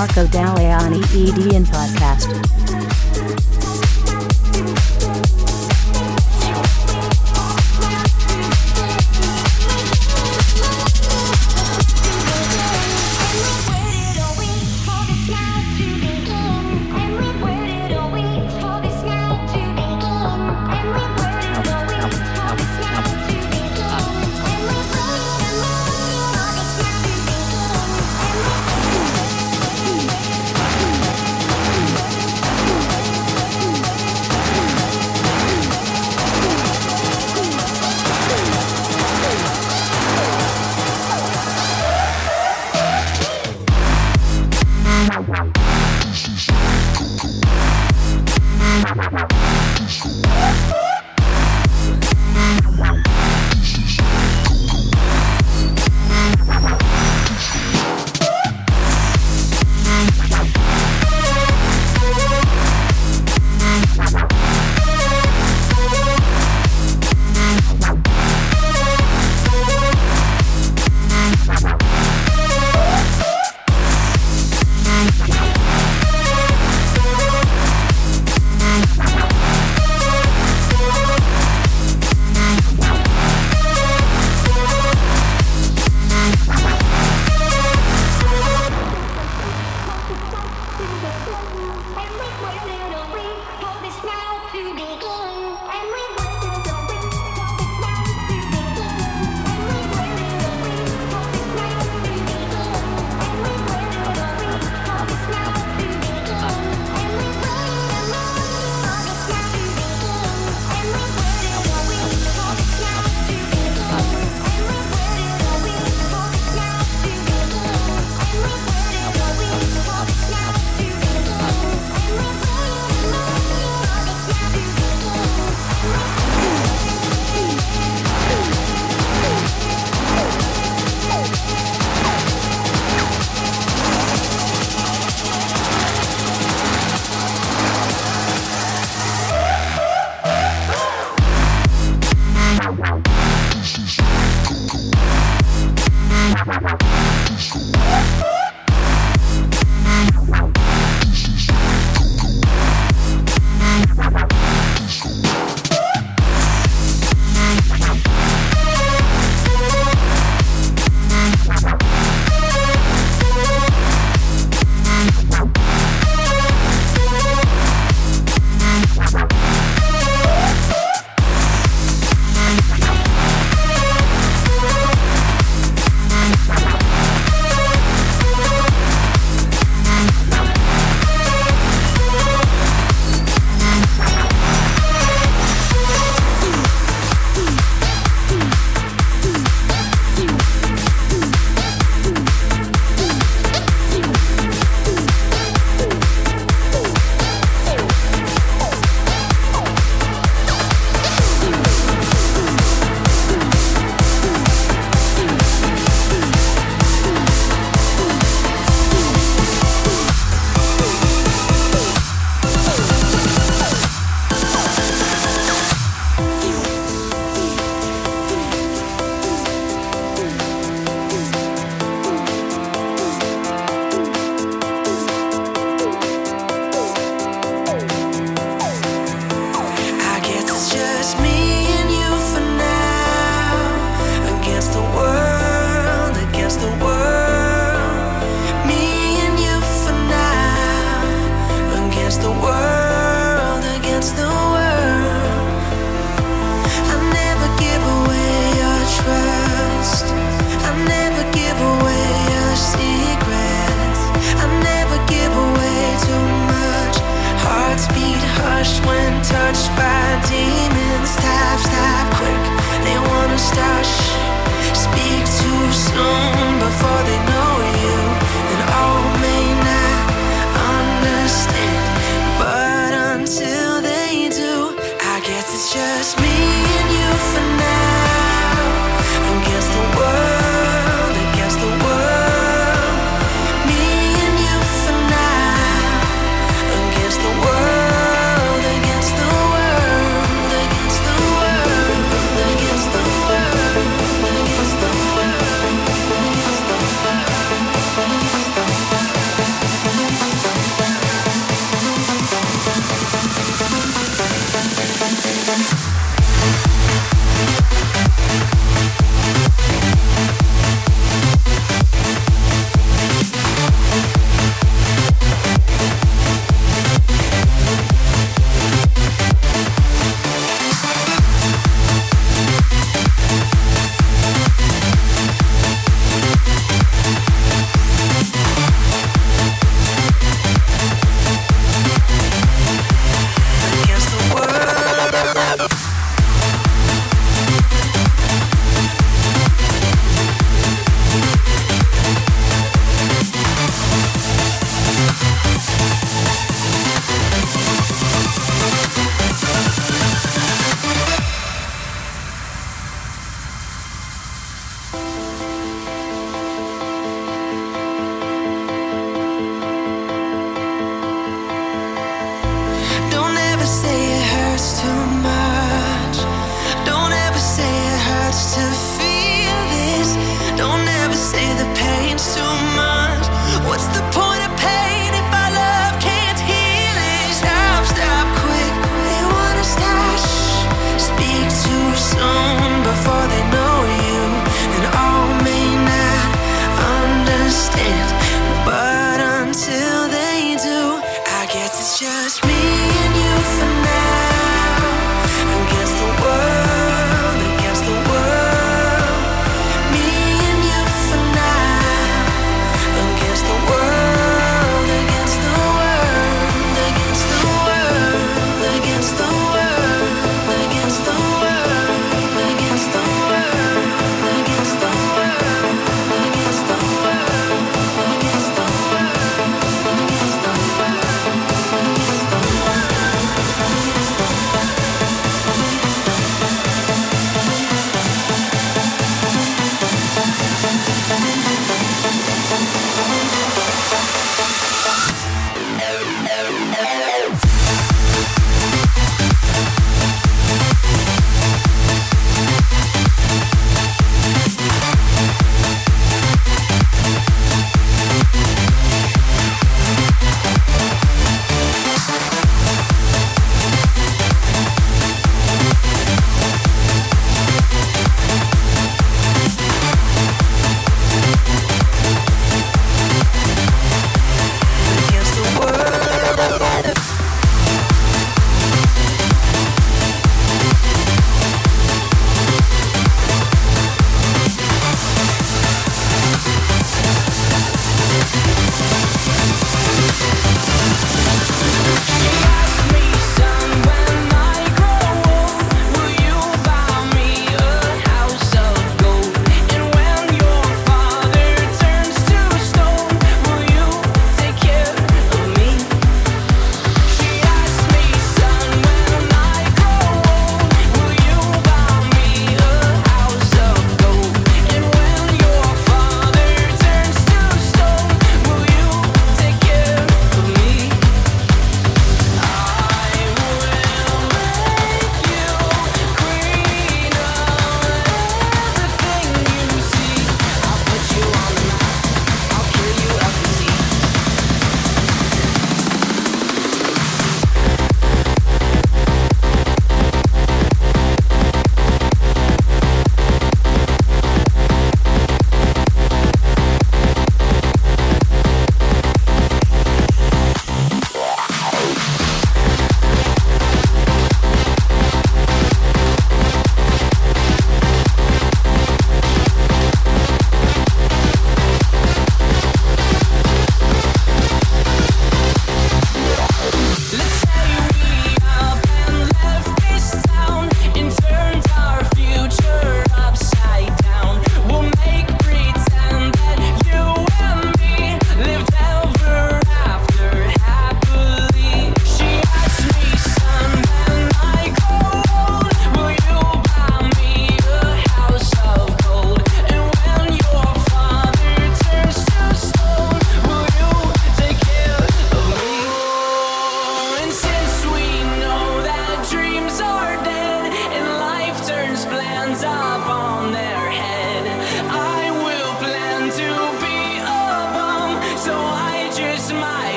Marco Deleoni EDM Podcast.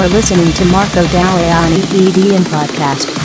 Are listening to Marco Deleoni EDM Podcast.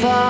Far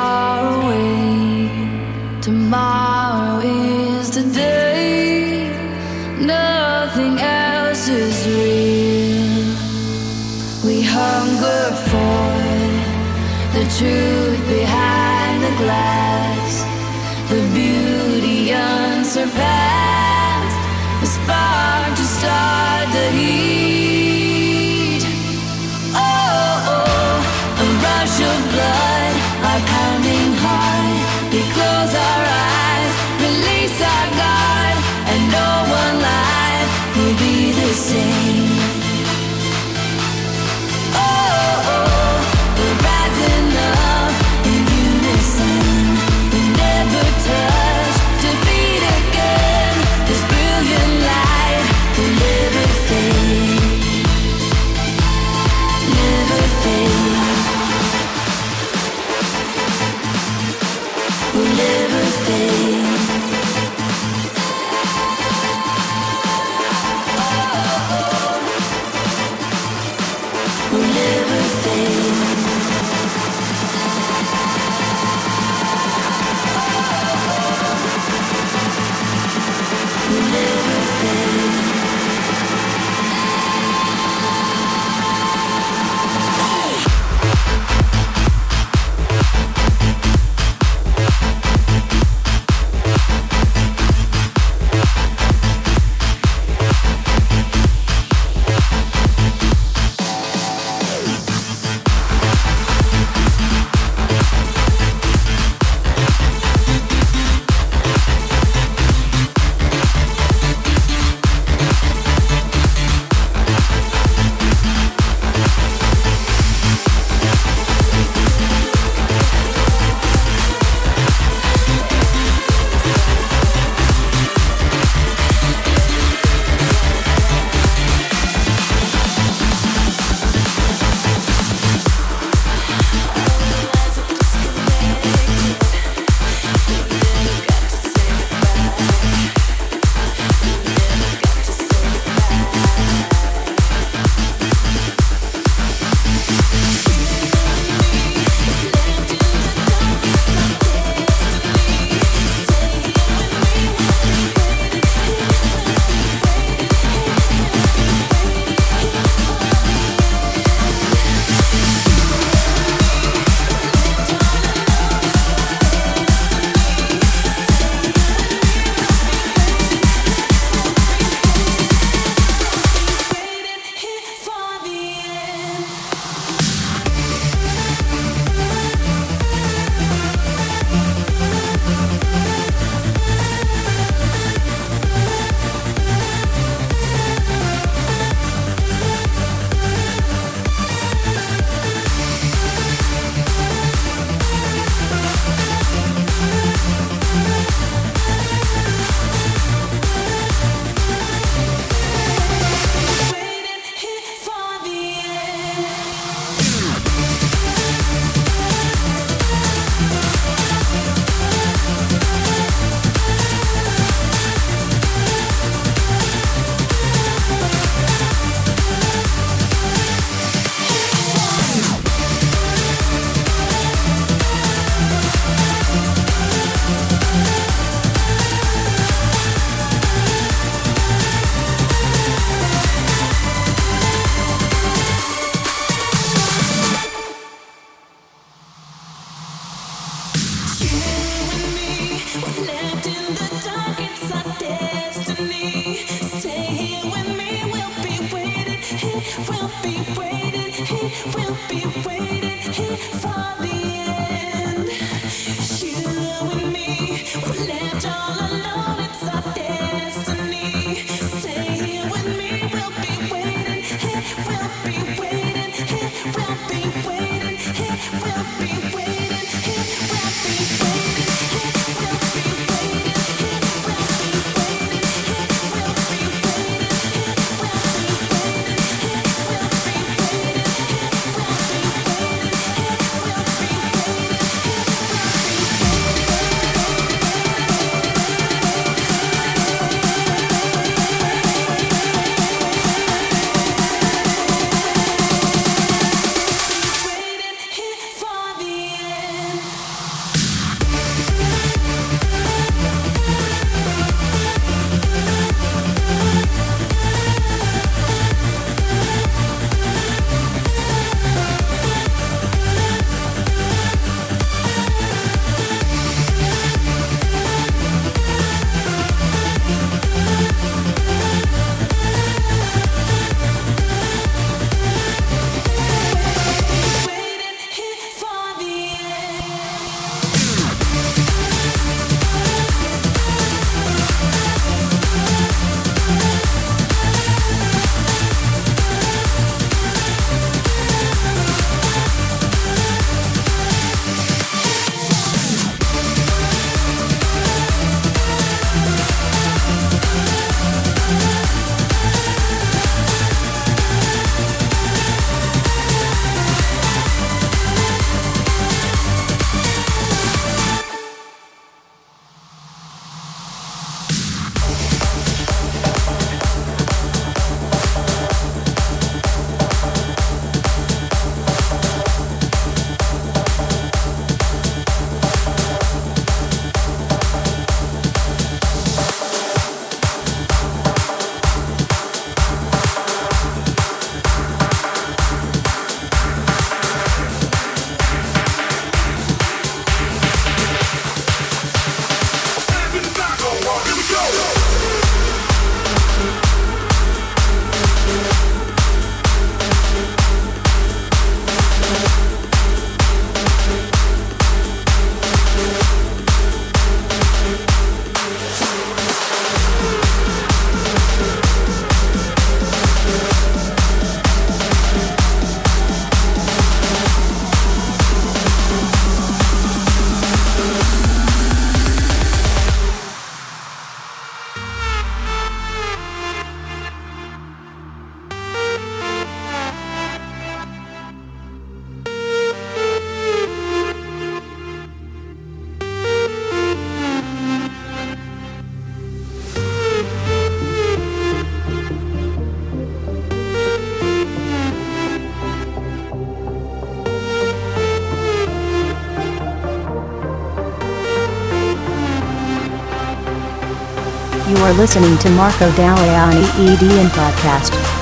listening to Marco Deleoni EDM Podcast.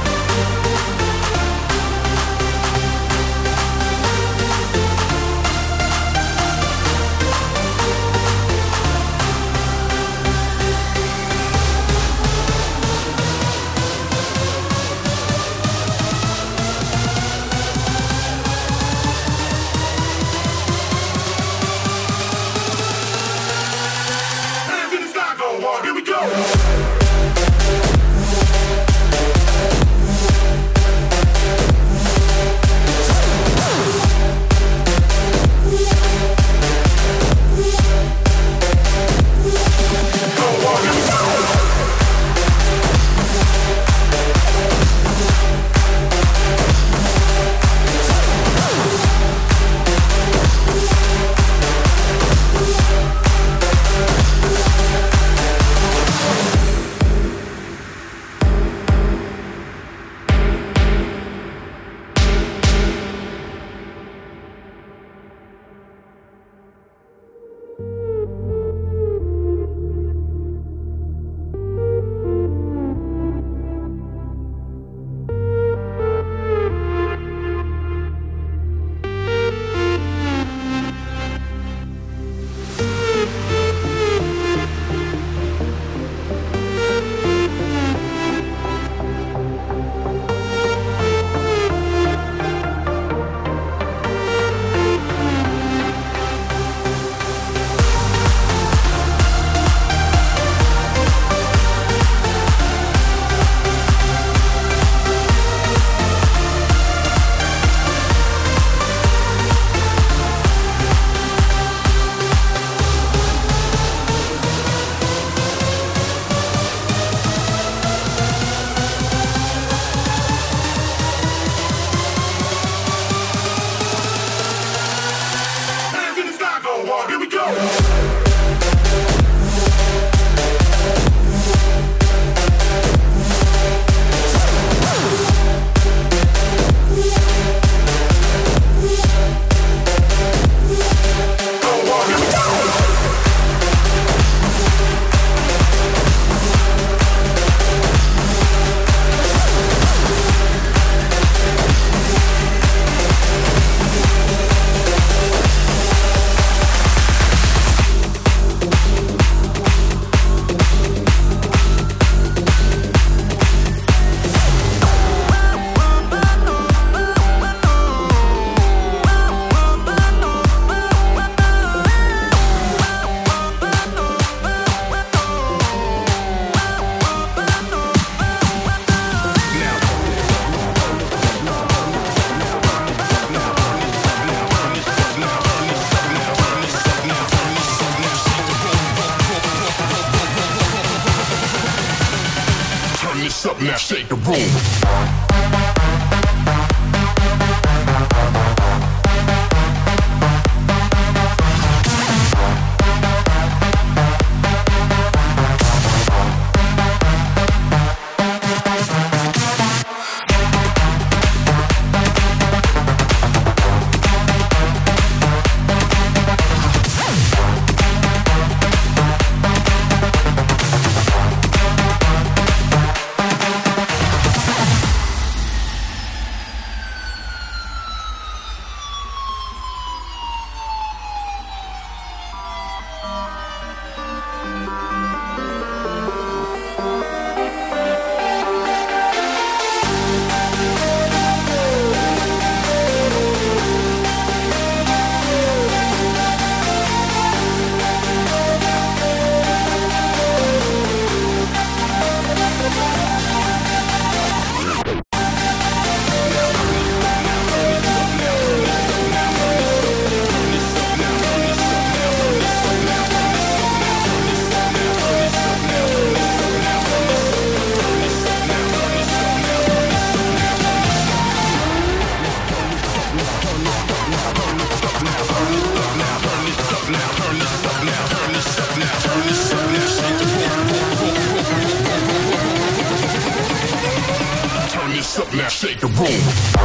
Now,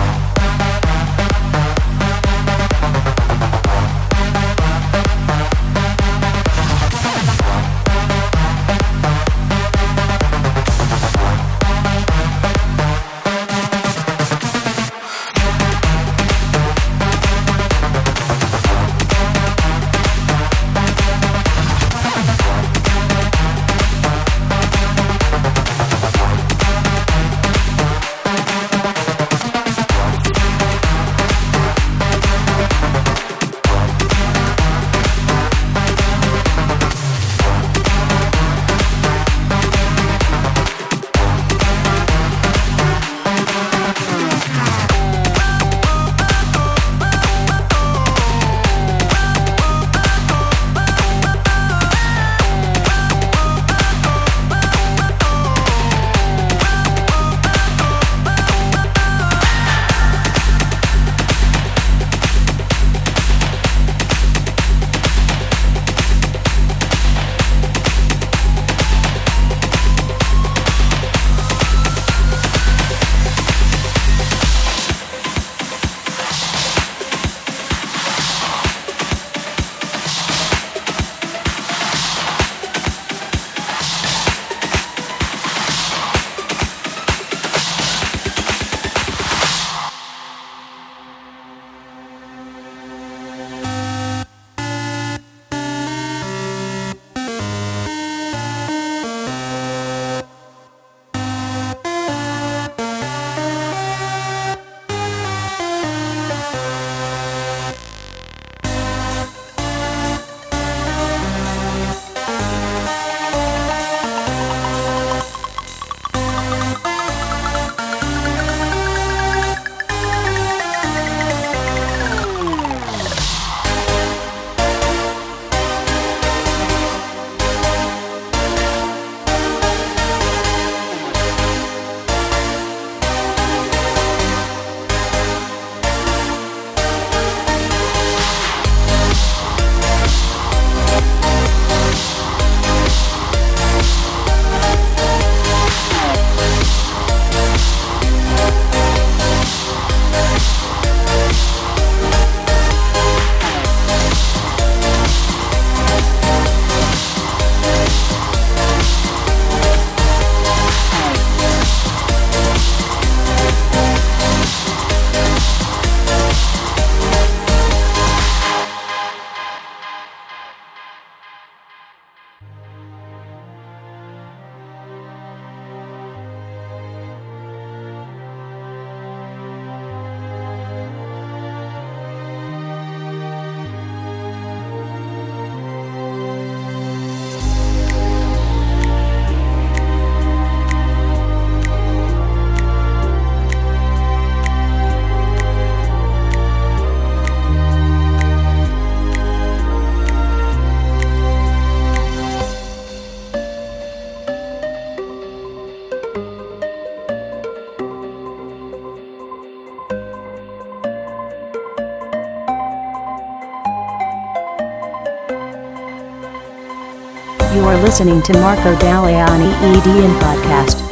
You're listening to Marco Deleoni EDM Podcast.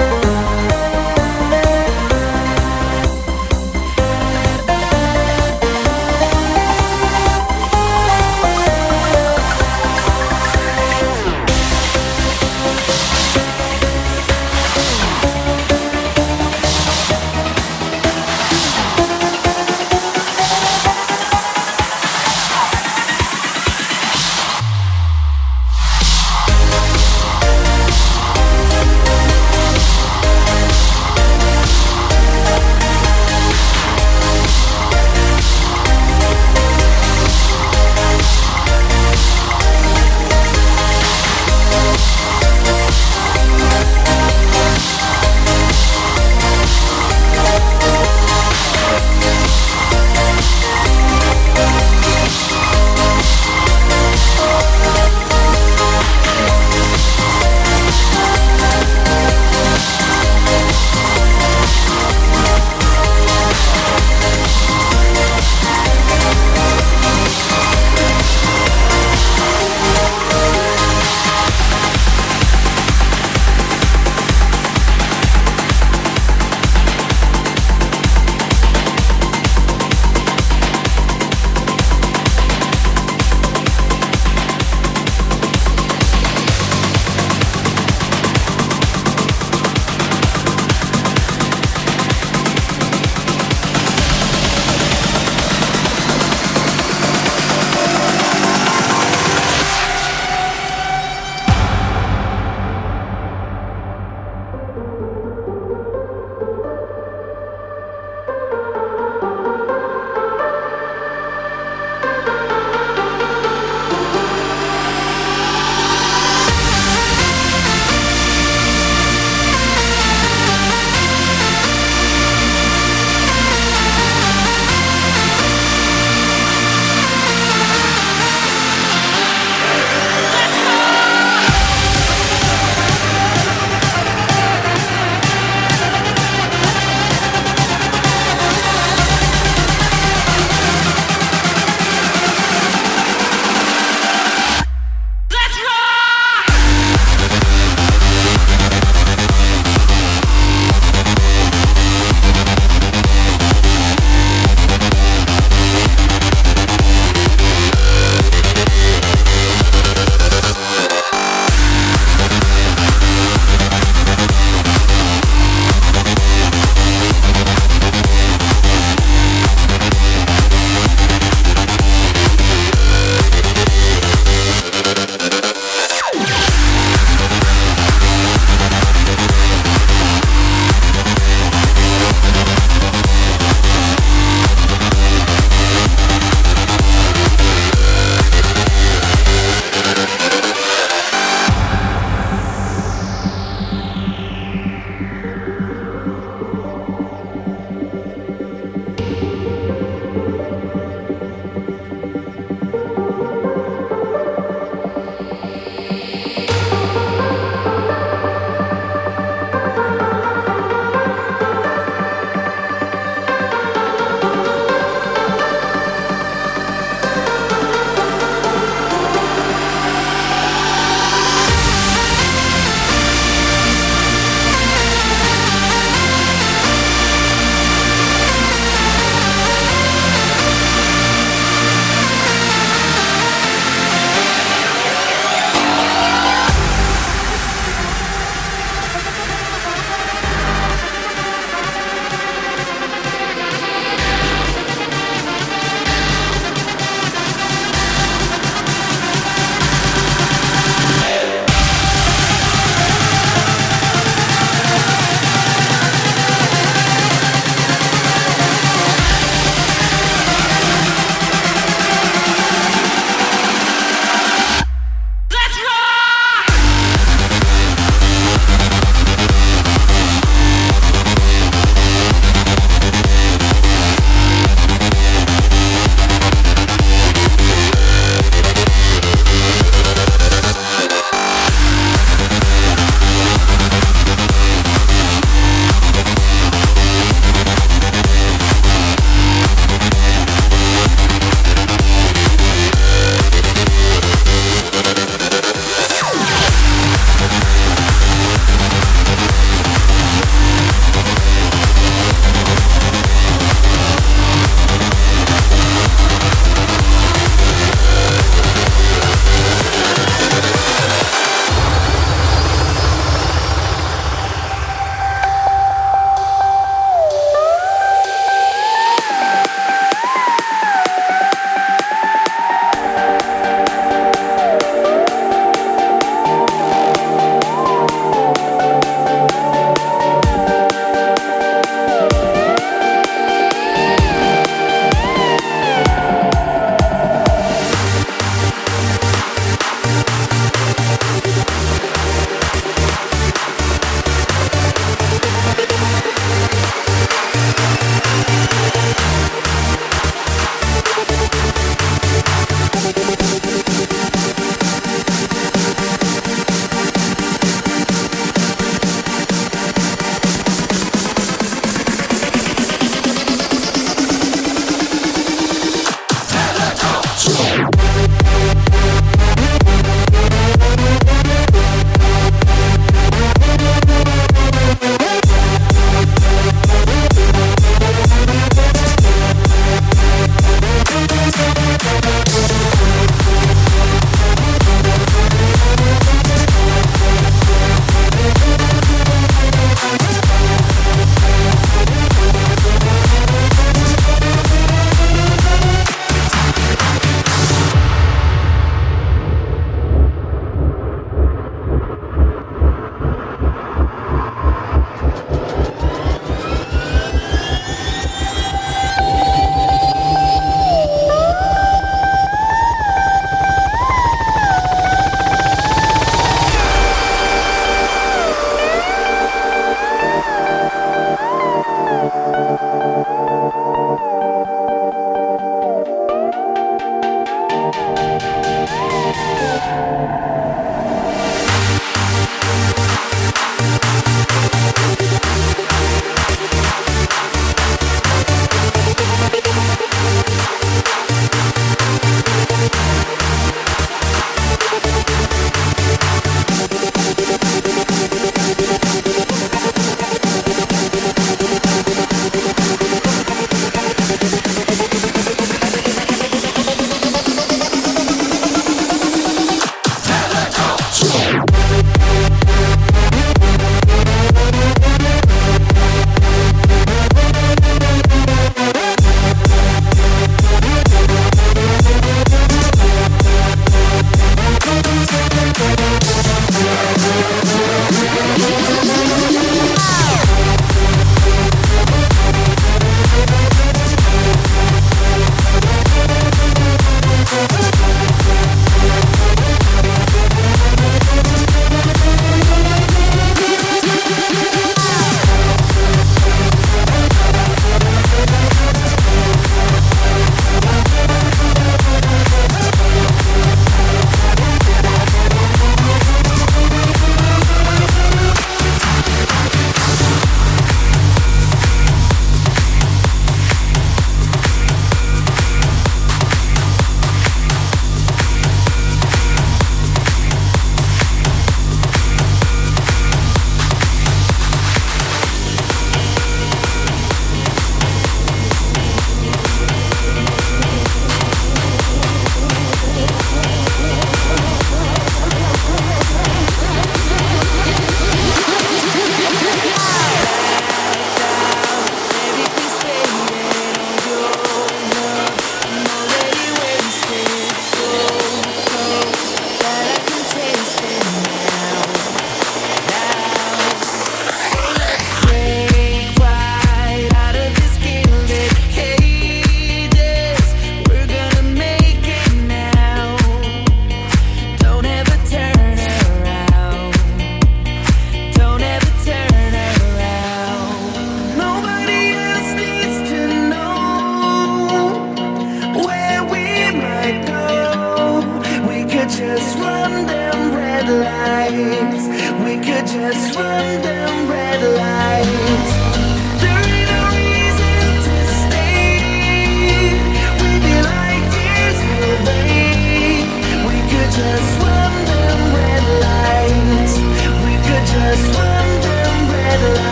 you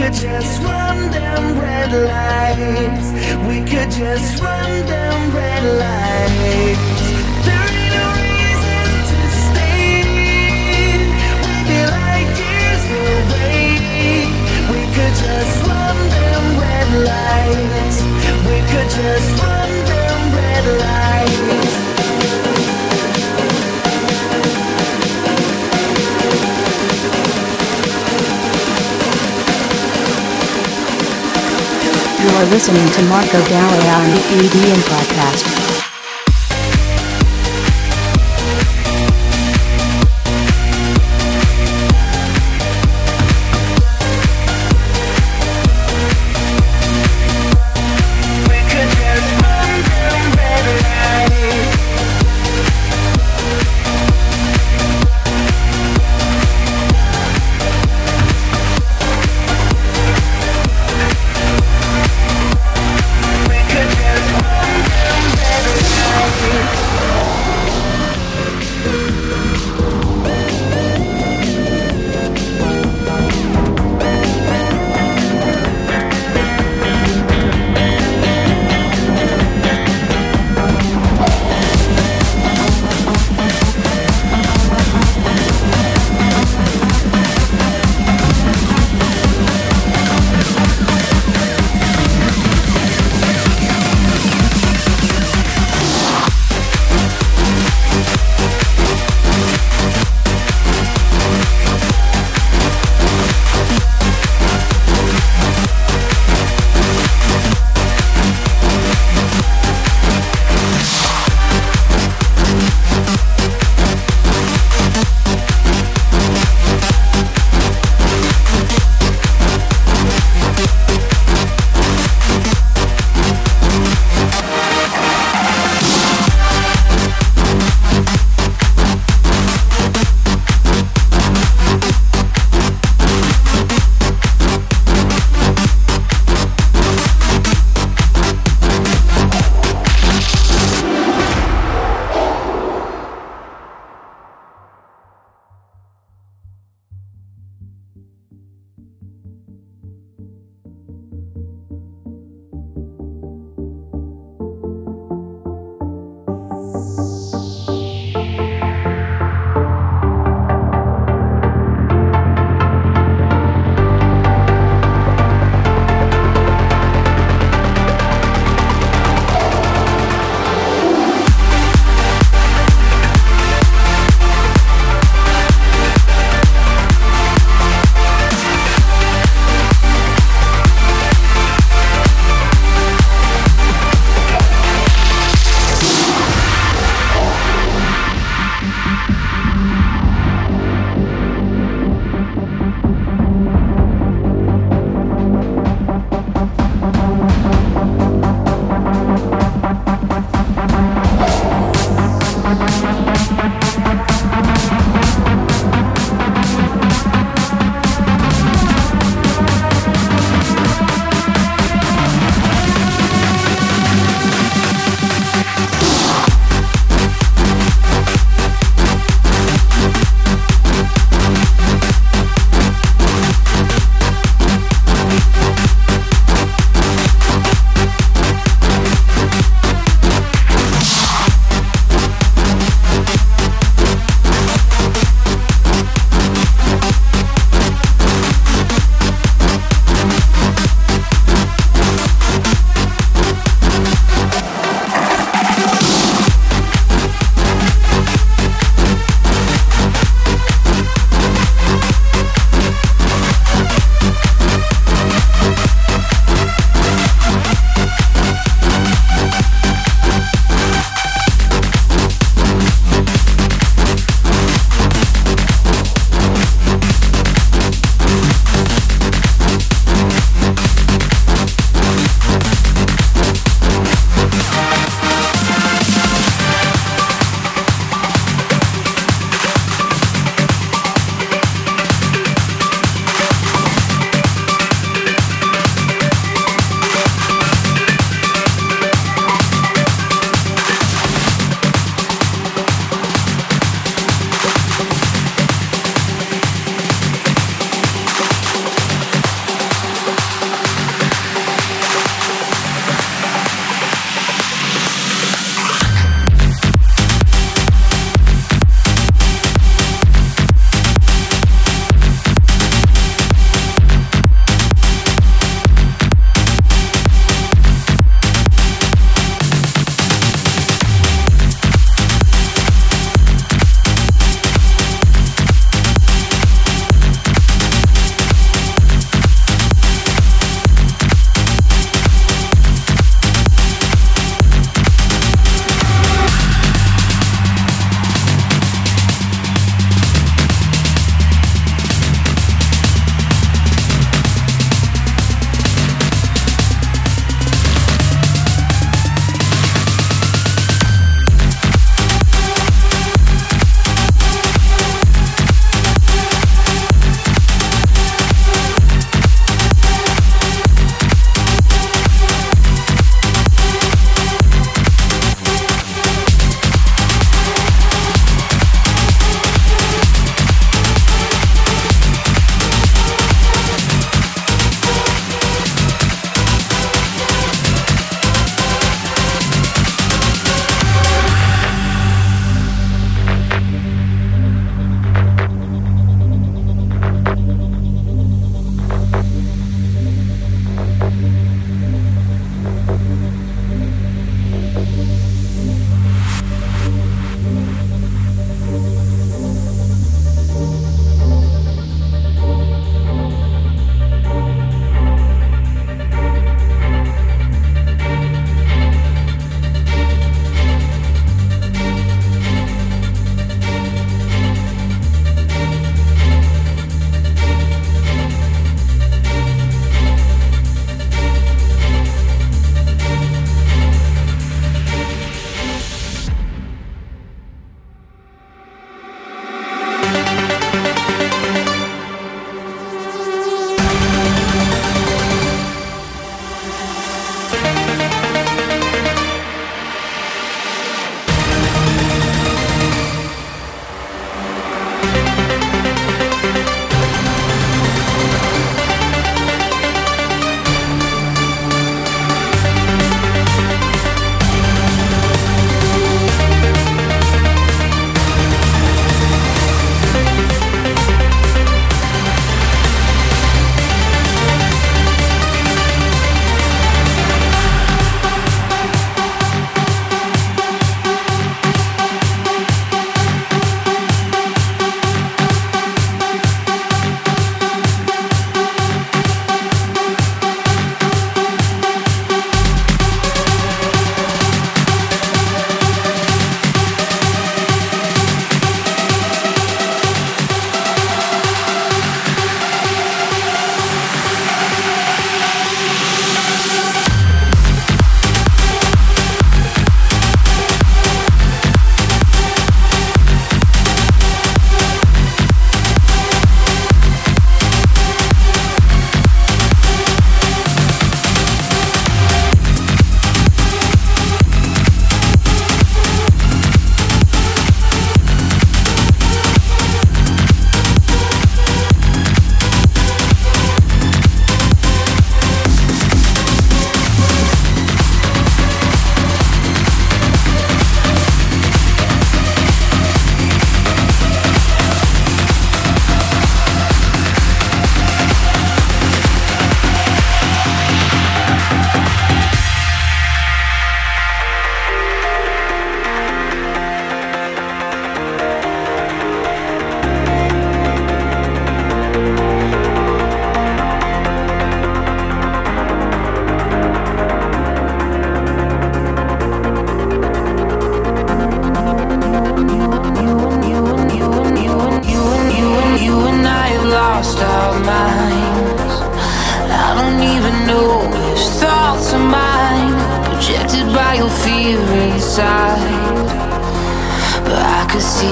could just run them red lights. We could just run them red lights. There ain't no reason to stay. We'd be like years away. We could just run them red lights. We could just run them red lights. You are listening to Marco Deleoni on the EDM Podcast.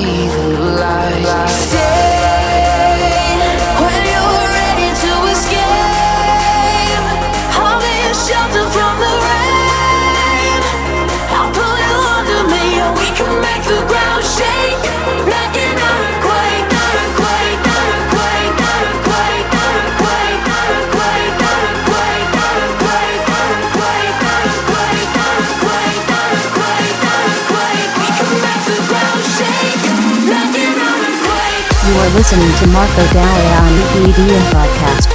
breathe listening to Marco Deleoni on the EDM podcast.